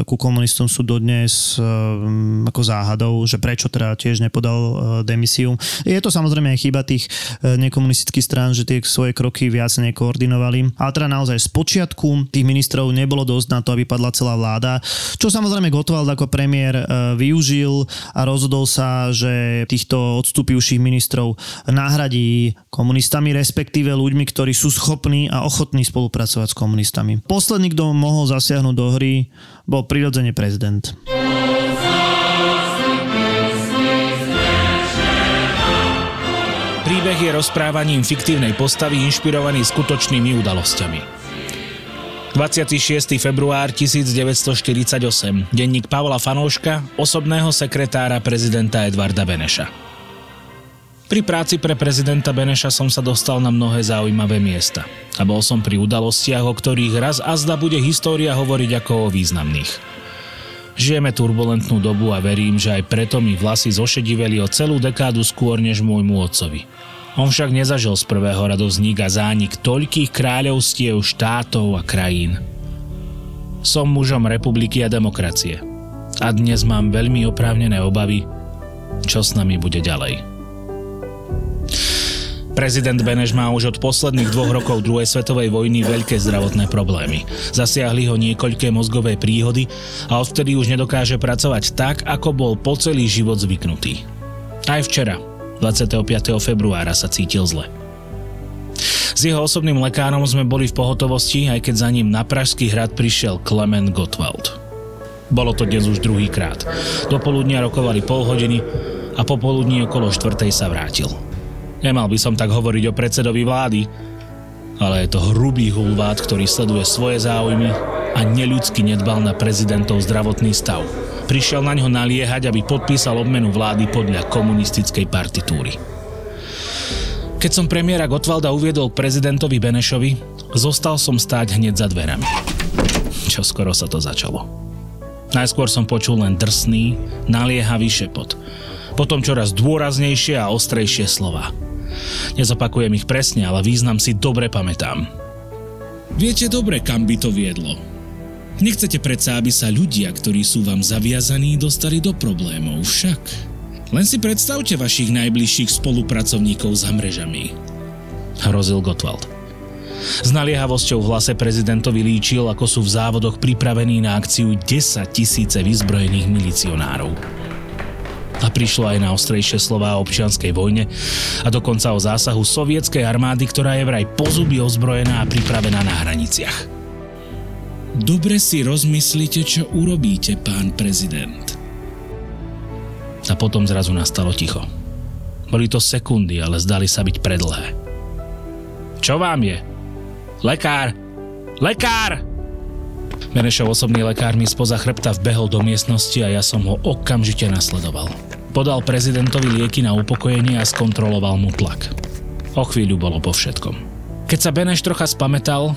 ku komunistom sú dodnes um, ako záhadou, že prečo teda tiež nepodal uh, demisiu. Je to samozrejme aj chyba tých uh, nekomunistických strán, že tie svoje kroky viac nekoordinovali. Ale teda naozaj z počiatku tých ministrov nebolo dosť na to, aby padla celá vláda. Čo samozrejme Gottwald ako premiér uh, využil a rozhodol sa, že týchto odstúpivších ministrov nahradí komunistami, respektíve ľuďmi, ktorí sú schopní a ochotní spolupracovať s komunistami. Posledný, kto mohol zasiahnuť do hry, bol prirodzene prezident. Príbeh je rozprávaním fiktívnej postavy inšpirovaný skutočnými udalosťami. 26. február 1948. Denník Pavla Fanouška, osobného sekretára prezidenta Edvarda Beneša. Pri práci pre prezidenta Beneša som sa dostal na mnohé zaujímavé miesta. A bol som pri udalostiach, o ktorých raz a zda bude história hovoriť ako o významných. Žijeme turbulentnú dobu a verím, že aj preto mi vlasy zošediveli o celú dekádu skôr než môjmu otcovi. On však nezažil z prvého radu vznik a zánik toľkých kráľovstiev, štátov a krajín. Som mužom republiky a demokracie. A dnes mám veľmi oprávnené obavy, čo s nami bude ďalej. Prezident Beneš má už od posledných dvoch rokov druhej svetovej vojny veľké zdravotné problémy. Zasiahli ho niekoľké mozgové príhody a odvtedy už nedokáže pracovať tak, ako bol po celý život zvyknutý. Aj včera, 25. februára, sa cítil zle. S jeho osobným lekárom sme boli v pohotovosti, aj keď za ním na Pražský hrad prišiel Klement Gottwald. Bolo to dnes už druhýkrát. Do poludnia rokovali pol hodiny a popoludní okolo štvrtej sa vrátil. Nemal by som tak hovoriť o predsedovi vlády, ale je to hrubý hulvát, ktorý sleduje svoje záujmy a neľudsky nedbal na prezidentov zdravotný stav. Prišiel na ňo naliehať, aby podpísal obmenu vlády podľa komunistickej partitúry. Keď som premiéra Gotwalda uviedol prezidentovi Benešovi, zostal som stáť hneď za dverami. Čo skoro sa to začalo. Najskôr som počul len drsný, naliehavý šepot. Potom čoraz dôraznejšie a ostrejšie slova. Nezopakujem ich presne, ale význam si dobre pamätám. Viete dobre, kam by to viedlo. Nechcete predsa, aby sa ľudia, ktorí sú vám zaviazaní, dostali do problémov, však. Len si predstavte vašich najbližších spolupracovníkov za mrežami. Hrozil Gottwald. S naliehavosťou v hlase prezidentovi líčil, ako sú v závodoch pripravení na akciu 10 tisíce vyzbrojených milicionárov a prišlo aj na ostrejšie slova o občianskej vojne a dokonca o zásahu sovietskej armády, ktorá je vraj pozuby ozbrojená a pripravená na hraniciach. Dobre si rozmyslite, čo urobíte, pán prezident. A potom zrazu nastalo ticho. Boli to sekundy, ale zdali sa byť predlhé. Čo vám je? Lekár! Lekár! Benešov osobný lekár mi spoza chrbta vbehol do miestnosti a ja som ho okamžite nasledoval. Podal prezidentovi lieky na upokojenie a skontroloval mu tlak. O chvíľu bolo po všetkom. Keď sa Beneš trocha spametal,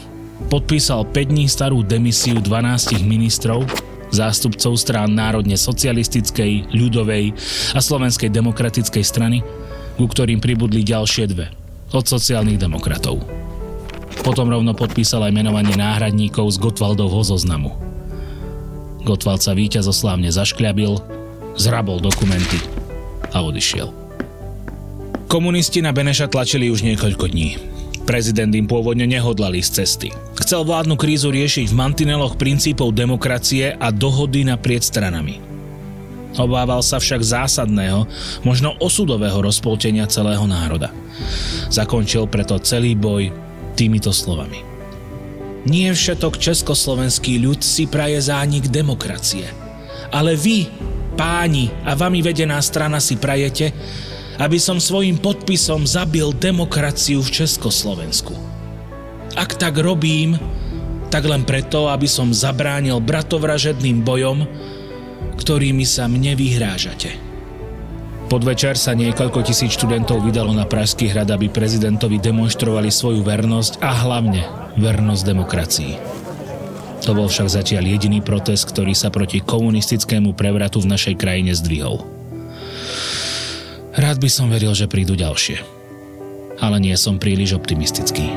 podpísal 5 dní starú demisiu 12 ministrov, zástupcov strán národne socialistickej, ľudovej a slovenskej demokratickej strany, ku ktorým pribudli ďalšie dve, od sociálnych demokratov. Potom rovno podpísal aj menovanie náhradníkov z Gotwaldovho zoznamu. Gotwald sa víťazoslávne zaškľabil, zrabol dokumenty a odišiel. Komunisti na Beneša tlačili už niekoľko dní. Prezident im pôvodne nehodlal ísť cesty. Chcel vládnu krízu riešiť v mantineloch princípov demokracie a dohody naprieč stranami. Obával sa však zásadného, možno osudového rozpoltenia celého národa. Zakončil preto celý boj týmito slovami. Nie všetok československý ľud si praje zánik demokracie. Ale vy, páni a vami vedená strana si prajete, aby som svojim podpisom zabil demokraciu v Československu. Ak tak robím, tak len preto, aby som zabránil bratovražedným bojom, ktorými sa mne vyhrážate. Podvečer sa niekoľko tisíc študentov vydalo na Pražský hrad, aby prezidentovi demonstrovali svoju vernosť a hlavne vernosť demokracii. To bol však zatiaľ jediný protest, ktorý sa proti komunistickému prevratu v našej krajine zdvihol. Rád by som veril, že prídu ďalšie. Ale nie som príliš optimistický.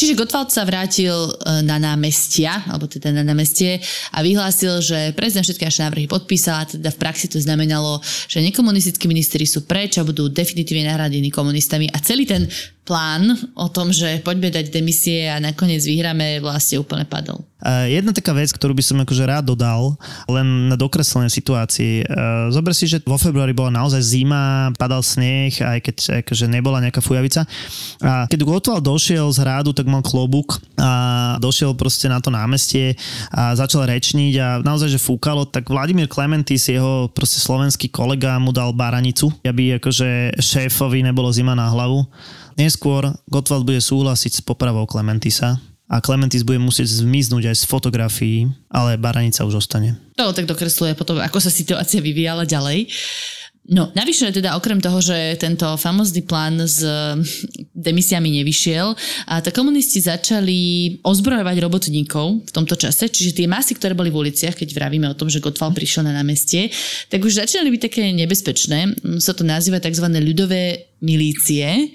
Čiže Gottwald sa vrátil e, na námestia, alebo teda na námestie a vyhlásil, že prezident všetky naše návrhy podpísal a teda v praxi to znamenalo, že nekomunistickí ministri sú preč a budú definitívne nahradení komunistami a celý ten plán o tom, že poďme dať demisie a nakoniec vyhráme, vlastne úplne padol. Jedna taká vec, ktorú by som akože rád dodal, len na dokreslenie situácii. Zober si, že vo februári bola naozaj zima, padal sneh, aj keď akože nebola nejaká fujavica. A keď Gotwald došiel z hradu, tak mal klobúk a došiel proste na to námestie a začal rečniť a naozaj, že fúkalo, tak Vladimír Klementis, jeho proste slovenský kolega, mu dal baranicu, aby akože šéfovi nebolo zima na hlavu. Neskôr Gottwald bude súhlasiť s popravou Klementisa, a Clementis bude musieť zmiznúť aj z fotografií, ale Baranica už ostane. To tak dokresluje potom, ako sa situácia vyvíjala ďalej. No, navyše teda okrem toho, že tento famózny plán s demisiami nevyšiel, a tak komunisti začali ozbrojovať robotníkov v tomto čase, čiže tie masy, ktoré boli v uliciach, keď vravíme o tom, že Gottwald prišiel na námestie, tak už začali byť také nebezpečné. Sa to nazýva tzv. ľudové milície,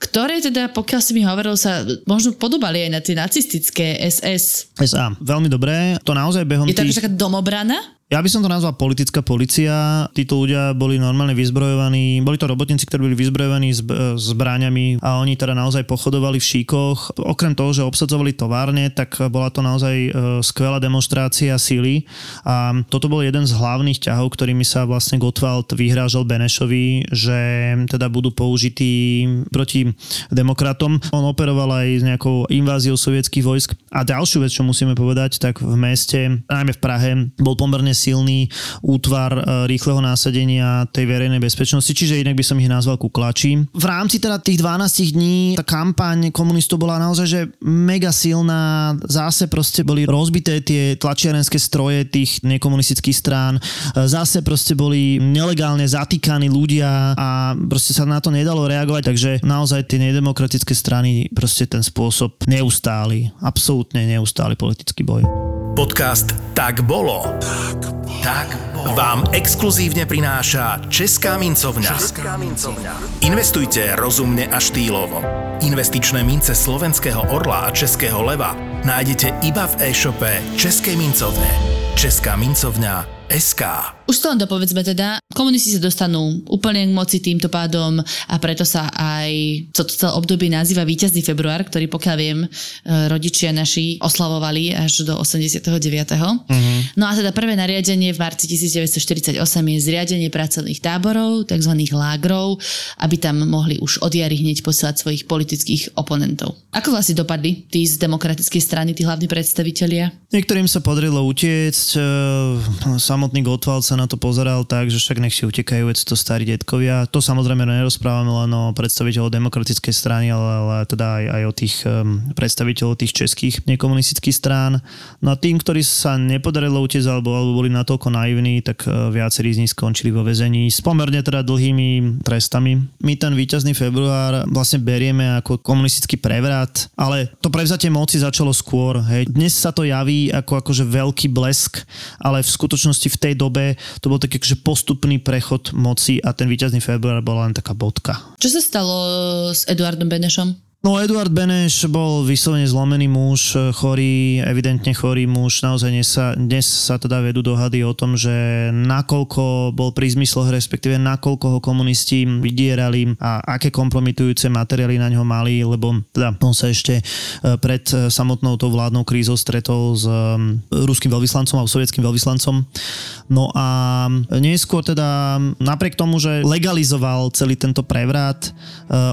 ktoré teda, pokiaľ si mi hovoril, sa možno podobali aj na tie nacistické SS. SA. Veľmi dobré. To naozaj behom Je to tých... taká domobrana? Ja by som to nazval politická policia. Títo ľudia boli normálne vyzbrojovaní, boli to robotníci, ktorí boli vyzbrojovaní zb- zbraňami a oni teda naozaj pochodovali v šíkoch. Okrem toho, že obsadzovali továrne, tak bola to naozaj e, skvelá demonstrácia síly a toto bol jeden z hlavných ťahov, ktorými sa vlastne Gottwald vyhrážal Benešovi, že teda budú použití proti demokratom. On operoval aj s nejakou inváziou sovietských vojsk. A ďalšiu vec, čo musíme povedať, tak v meste, najmä v Prahe, bol pomerne silný útvar e, rýchleho násadenia tej verejnej bezpečnosti, čiže inak by som ich nazval kuklači. V rámci teda tých 12 dní tá kampaň komunistov bola naozaj že mega silná, zase proste boli rozbité tie tlačiarenské stroje tých nekomunistických strán, e, zase proste boli nelegálne zatýkaní ľudia a proste sa na to nedalo reagovať, takže naozaj tie nedemokratické strany proste ten spôsob neustáli, absolútne neustáli politický boj. Podcast Tak bolo. Tak bolo. Tak bolo. Vám exkluzívne prináša Česká mincovňa. Česká mincovňa. Investujte rozumne a štýlovo. Investičné mince slovenského orla a českého leva nájdete iba v e-shope Českej mincovne. Česká mincovňa SK. Už to len dopovedzme teda, komunisti sa dostanú úplne k moci týmto pádom a preto sa aj to celé obdobie nazýva víťazný február, ktorý pokiaľ viem, e, rodičia naši oslavovali až do 89. Mm-hmm. No a teda prvé nariadenie v marci 1948 je zriadenie pracovných táborov, tzv. lágrov, aby tam mohli už od jary hneď posielať svojich politických oponentov. Ako vlastne dopadli tí z demokratickej strany, tí hlavní predstavitelia? Niektorým sa podarilo utiecť, e, samotný Gottwald sa na to pozeral tak, že však nech si utekajú, veď to starí detkovia. To samozrejme nerozprávame len o predstaviteľov demokratickej strany, ale, ale teda aj, aj o tých um, predstaviteľov tých českých nekomunistických strán. No a tým, ktorí sa nepodarilo utiecť alebo, alebo boli natoľko naivní, tak uh, viacerí z nich skončili vo väzení s pomerne teda dlhými trestami. My ten víťazný február vlastne berieme ako komunistický prevrat, ale to prevzatie moci začalo skôr. Hej. Dnes sa to javí ako akože veľký blesk, ale v skutočnosti v tej dobe to bol taký akože postupný prechod moci a ten víťazný február bola len taká bodka. Čo sa stalo s Eduardom Benešom? No Eduard Beneš bol vyslovene zlomený muž, chorý, evidentne chorý muž. Naozaj dnes sa, dnes sa teda vedú dohady o tom, že nakoľko bol pri zmysloch, respektíve nakoľko ho komunisti vydierali a aké kompromitujúce materiály na ňo mali, lebo teda on sa ešte e, pred samotnou tou vládnou krízou stretol s ruským veľvyslancom a sovietským veľvyslancom. No a neskôr teda napriek tomu, že legalizoval celý tento prevrat, e,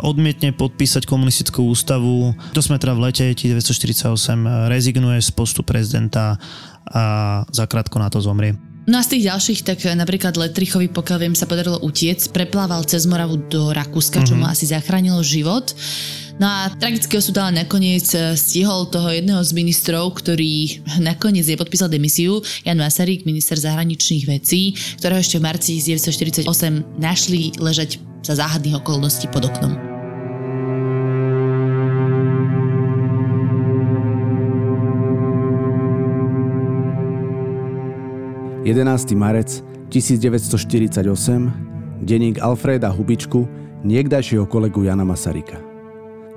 odmietne podpísať komunistickú Slovenskú ústavu. To sme teda v lete 1948 rezignuje z postu prezidenta a zakrátko na to zomrie. No a z tých ďalších, tak napríklad Letrichovi, pokiaľ viem, sa podarilo utiec, preplával cez Moravu do Rakúska, čo mm-hmm. mu asi zachránilo život. No a tragický osud ale nakoniec eh, stihol toho jedného z ministrov, ktorý nakoniec je podpísal demisiu, Jan Masaryk, minister zahraničných vecí, ktorého ešte v marci 1948 našli ležať za záhadných okolností pod oknom. 11. marec 1948, denník Alfreda Hubičku, niekdajšieho kolegu Jana Masaryka.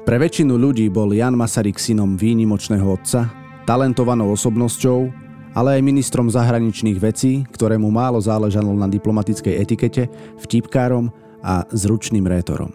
Pre väčšinu ľudí bol Jan Masaryk synom výnimočného otca, talentovanou osobnosťou, ale aj ministrom zahraničných vecí, ktorému málo záležalo na diplomatickej etikete, vtipkárom a zručným rétorom.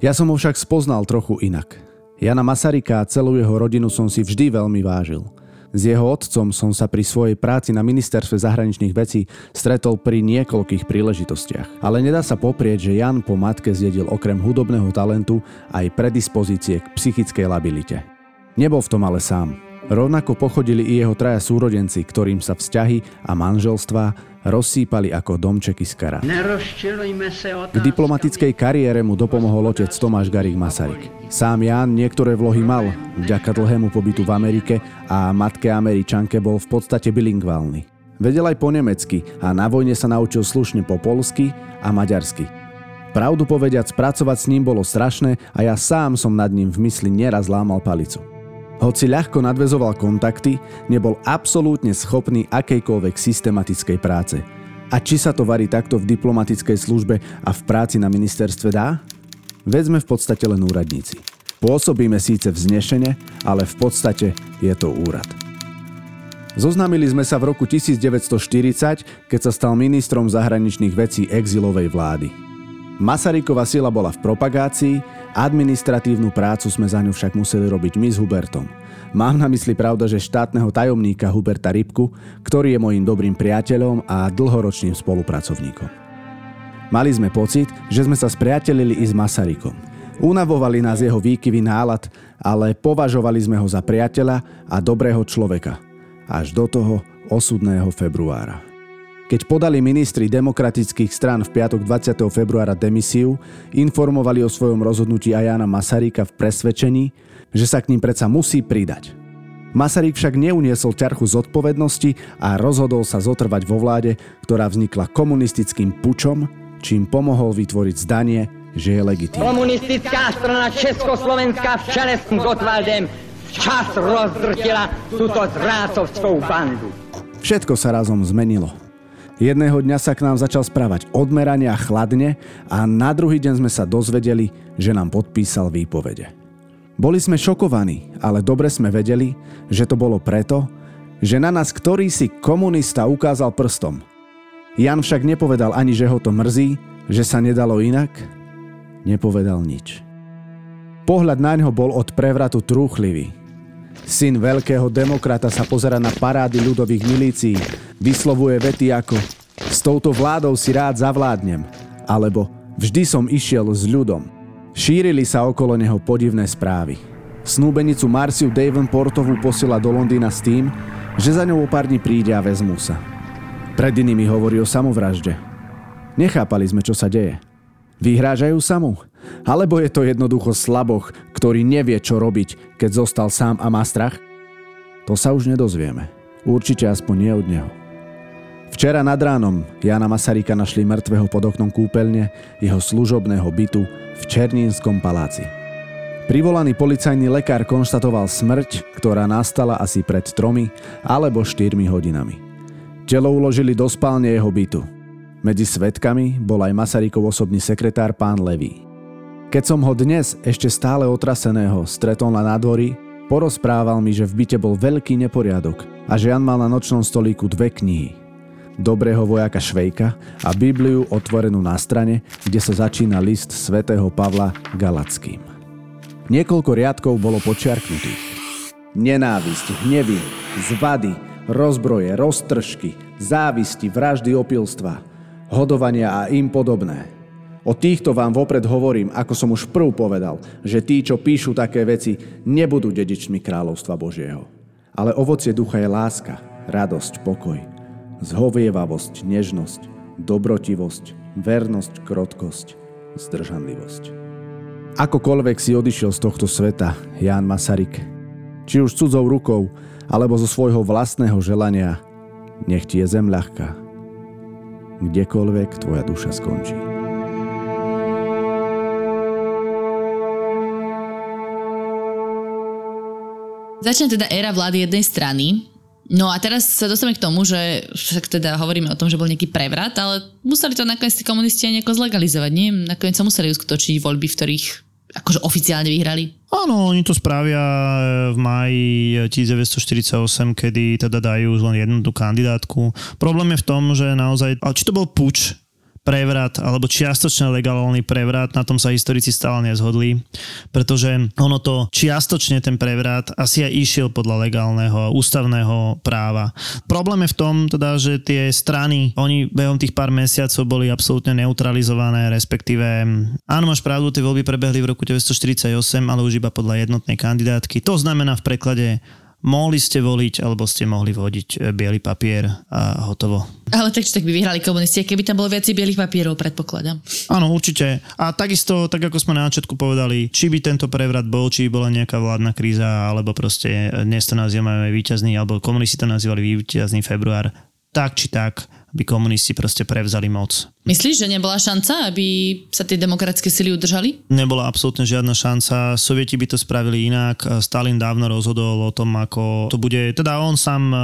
Ja som ho však spoznal trochu inak. Jana Masaryka a celú jeho rodinu som si vždy veľmi vážil – s jeho otcom som sa pri svojej práci na ministerstve zahraničných vecí stretol pri niekoľkých príležitostiach. Ale nedá sa poprieť, že Jan po matke zjedil okrem hudobného talentu aj predispozície k psychickej labilite. Nebol v tom ale sám. Rovnako pochodili i jeho traja súrodenci, ktorým sa vzťahy a manželstva rozsýpali ako domčeky z kara. K diplomatickej kariére mu dopomohol otec Tomáš Garik Masaryk. Sám Ján niektoré vlohy mal, vďaka dlhému pobytu v Amerike a matke Američanke bol v podstate bilingválny. Vedel aj po nemecky a na vojne sa naučil slušne po polsky a maďarsky. Pravdu povediac, pracovať s ním bolo strašné a ja sám som nad ním v mysli neraz lámal palicu. Hoci ľahko nadvezoval kontakty, nebol absolútne schopný akejkoľvek systematickej práce. A či sa to varí takto v diplomatickej službe a v práci na ministerstve dá? Veď v podstate len úradníci. Pôsobíme síce vznešene, ale v podstate je to úrad. Zoznámili sme sa v roku 1940, keď sa stal ministrom zahraničných vecí exilovej vlády. Masarykova sila bola v propagácii, administratívnu prácu sme za ňu však museli robiť my s Hubertom. Mám na mysli pravda, že štátneho tajomníka Huberta Rybku, ktorý je mojim dobrým priateľom a dlhoročným spolupracovníkom. Mali sme pocit, že sme sa spriatelili i s Masarykom. Unavovali nás jeho výkyvy nálad, ale považovali sme ho za priateľa a dobrého človeka – až do toho osudného februára. Keď podali ministri demokratických strán v piatok 20. februára demisiu, informovali o svojom rozhodnutí aj Jana Masaryka v presvedčení, že sa k ním predsa musí pridať. Masaryk však neuniesol ťarchu zodpovednosti a rozhodol sa zotrvať vo vláde, ktorá vznikla komunistickým pučom, čím pomohol vytvoriť zdanie, že je legitímna. Komunistická strana Československá v čele s Gotwaldem Čas rozdrtila túto zrácovskou bandu. Všetko sa razom zmenilo. Jedného dňa sa k nám začal správať odmerane a chladne a na druhý deň sme sa dozvedeli, že nám podpísal výpovede. Boli sme šokovaní, ale dobre sme vedeli, že to bolo preto, že na nás ktorý si komunista ukázal prstom. Jan však nepovedal ani, že ho to mrzí, že sa nedalo inak. Nepovedal nič. Pohľad na ňo bol od prevratu trúchlivý. Syn veľkého demokrata sa pozera na parády ľudových milícií, vyslovuje vety ako s touto vládou si rád zavládnem, alebo vždy som išiel s ľudom. Šírili sa okolo neho podivné správy. Snúbenicu Marciu Davenportovú posiela do Londýna s tým, že za ňou o pár dní príde a vezmú sa. Pred inými hovorí o samovražde. Nechápali sme, čo sa deje. Vyhrážajú sa mu? Alebo je to jednoducho slaboch, ktorý nevie, čo robiť, keď zostal sám a má strach? To sa už nedozvieme. Určite aspoň nie od neho. Včera nad ránom Jana Masaryka našli mŕtvého pod oknom kúpeľne jeho služobného bytu v Černínskom paláci. Privolaný policajný lekár konštatoval smrť, ktorá nastala asi pred tromi alebo štyrmi hodinami. Telo uložili do spálne jeho bytu. Medzi svetkami bol aj Masarykov osobný sekretár pán Levý. Keď som ho dnes, ešte stále otraseného, stretol na nádvorí, porozprával mi, že v byte bol veľký neporiadok a že Jan mal na nočnom stolíku dve knihy. Dobrého vojaka Švejka a Bibliu otvorenú na strane, kde sa začína list svätého Pavla Galackým. Niekoľko riadkov bolo počiarknutých. Nenávisť, hnevy, zvady, rozbroje, roztržky, závisti, vraždy opilstva, hodovania a im podobné – O týchto vám vopred hovorím, ako som už prv povedal, že tí, čo píšu také veci, nebudú dedičmi kráľovstva Božieho. Ale ovocie ducha je láska, radosť, pokoj, zhovievavosť, nežnosť, dobrotivosť, vernosť, krotkosť, zdržanlivosť. Akokoľvek si odišiel z tohto sveta, Ján Masaryk, či už cudzou rukou, alebo zo svojho vlastného želania, nech ti je zem ľahká. Kdekoľvek tvoja duša skončí. Začne teda éra vlády jednej strany. No a teraz sa dostaneme k tomu, že však teda hovoríme o tom, že bol nejaký prevrat, ale museli to nakoniec tí komunisti aj nejako zlegalizovať, nie? Nakoniec sa museli uskutočniť voľby, v ktorých akože oficiálne vyhrali. Áno, oni to spravia v maji 1948, kedy teda dajú len jednu tú kandidátku. Problém je v tom, že naozaj, či to bol puč, prevrat alebo čiastočne legálny prevrat, na tom sa historici stále nezhodli, pretože ono to čiastočne ten prevrat asi aj išiel podľa legálneho ústavného práva. Problém je v tom teda, že tie strany, oni behom tých pár mesiacov boli absolútne neutralizované, respektíve áno, máš pravdu, tie voľby prebehli v roku 1948, ale už iba podľa jednotnej kandidátky. To znamená v preklade mohli ste voliť, alebo ste mohli vodiť e, biely papier a hotovo. Ale tak tak by vyhrali komunisti, keby tam bolo viac bielých papierov, predpokladám. Áno, určite. A takisto, tak ako sme na začiatku povedali, či by tento prevrat bol, či by bola nejaká vládna kríza, alebo proste dnes to nazývame víťazný, alebo komunisti to nazývali víťazný február, tak či tak by komunisti proste prevzali moc. Myslíš, že nebola šanca, aby sa tie demokratické sily udržali? Nebola absolútne žiadna šanca. Sovieti by to spravili inak. Stalin dávno rozhodol o tom, ako to bude. Teda on sám e,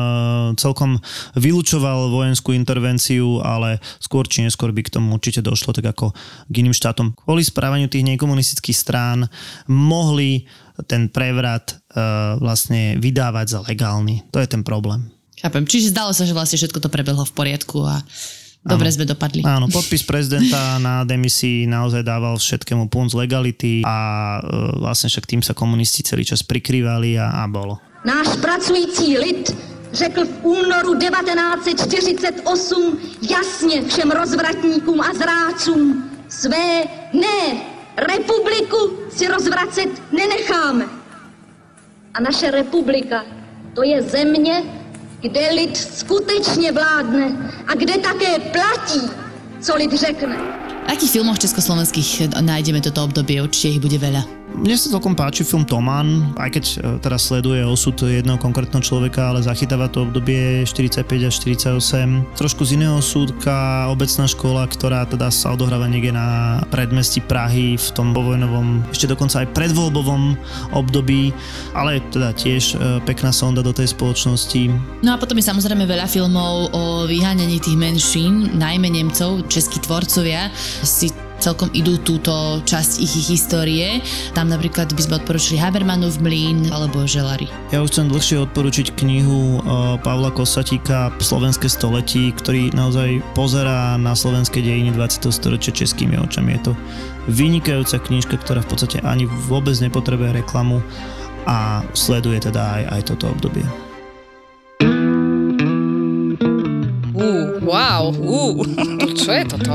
celkom vylúčoval vojenskú intervenciu, ale skôr či neskôr by k tomu určite došlo, tak ako k iným štátom. Kvôli správaniu tých nekomunistických strán mohli ten prevrat uh, vlastne vydávať za legálny. To je ten problém. Chápem. Čiže zdalo sa, že vlastne všetko to prebehlo v poriadku a dobre sme dopadli. Áno, podpis prezidenta na demisii naozaj dával všetkému punc legality a e, vlastne však tým sa komunisti celý čas prikrývali a, a bolo. Náš pracující lid řekl v únoru 1948 jasně všem rozvratníkům a zrácům své ne, republiku si rozvracet nenecháme. A naše republika to je země, kde lid skutečně vládne a kde také platí, co lid řekne. Akých filmoch československých nájdeme toto obdobie? Určite ich bude veľa. Mne sa celkom páči film Toman, aj keď e, teraz sleduje osud jedného konkrétneho človeka, ale zachytáva to obdobie 45 až 48. Trošku z iného súdka, obecná škola, ktorá teda sa odohráva niekde na predmestí Prahy v tom povojnovom, ešte dokonca aj predvoľbovom období, ale teda tiež e, pekná sonda do tej spoločnosti. No a potom je samozrejme veľa filmov o vyháňaní tých menšín, najmä Nemcov, českí tvorcovia si celkom idú túto časť ich histórie. Tam napríklad by sme odporučili Habermanov mlín alebo Želary. Ja už chcem dlhšie odporučiť knihu Pavla Kosatíka Slovenské století, ktorý naozaj pozerá na slovenské dejiny 20. storočia českými očami. Je to vynikajúca knižka, ktorá v podstate ani vôbec nepotrebuje reklamu a sleduje teda aj, aj toto obdobie. Uh, wow, uh, čo je toto?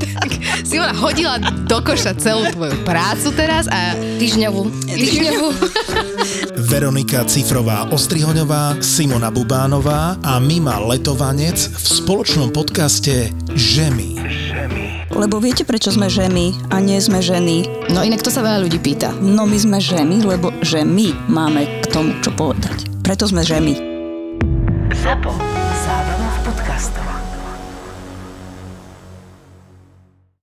Tak Simona hodila do koša celú tvoju prácu teraz a týždňovú. Týždňovú. Veronika Cifrová Ostrihoňová, Simona Bubánová a Mima Letovanec v spoločnom podcaste Žemy. Lebo viete, prečo sme žemy a nie sme ženy? No inak to sa veľa ľudí pýta. No my sme žemy, lebo že my máme k tomu čo povedať. Preto sme žemy. Zapo. Zábrná v podcastovách.